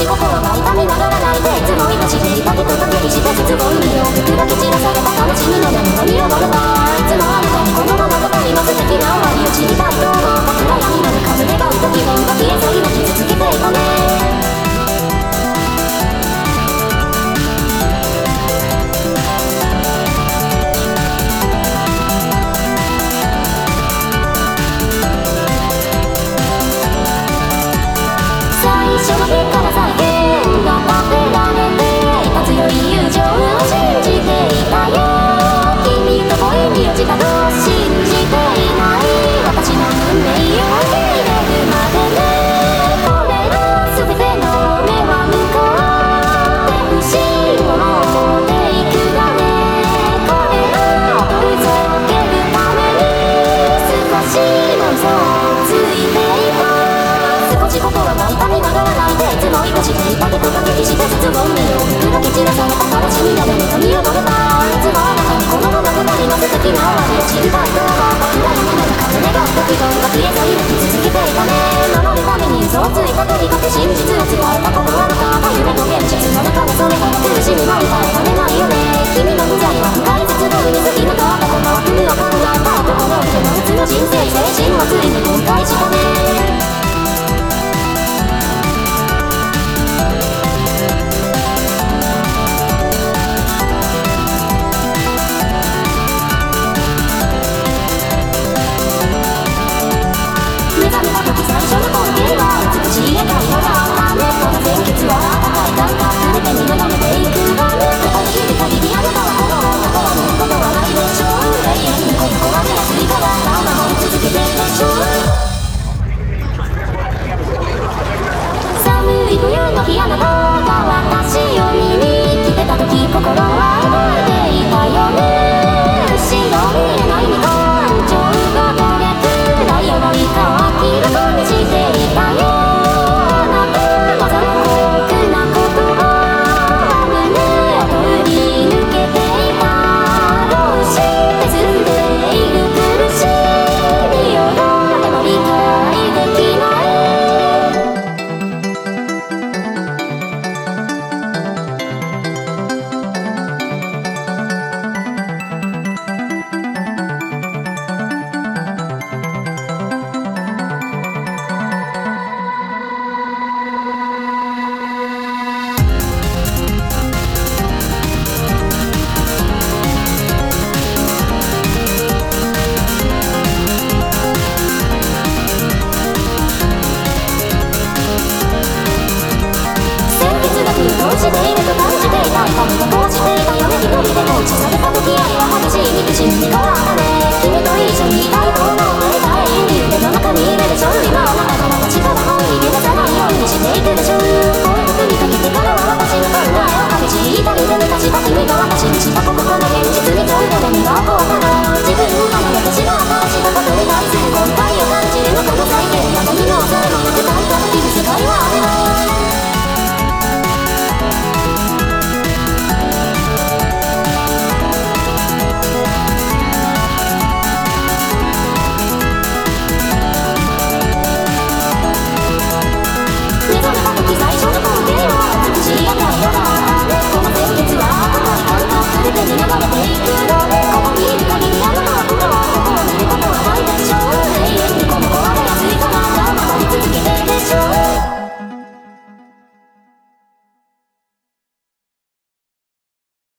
仕事を毎ながらないでいつも愛していた人と敵して絶望に運命を黒き散らされた魂が目に飛るバーツバーなの隣の続きなわれチルバックは僕らの夢がねがった気分が消えてい。続けていたね守るために嘘をついたとにかく真実を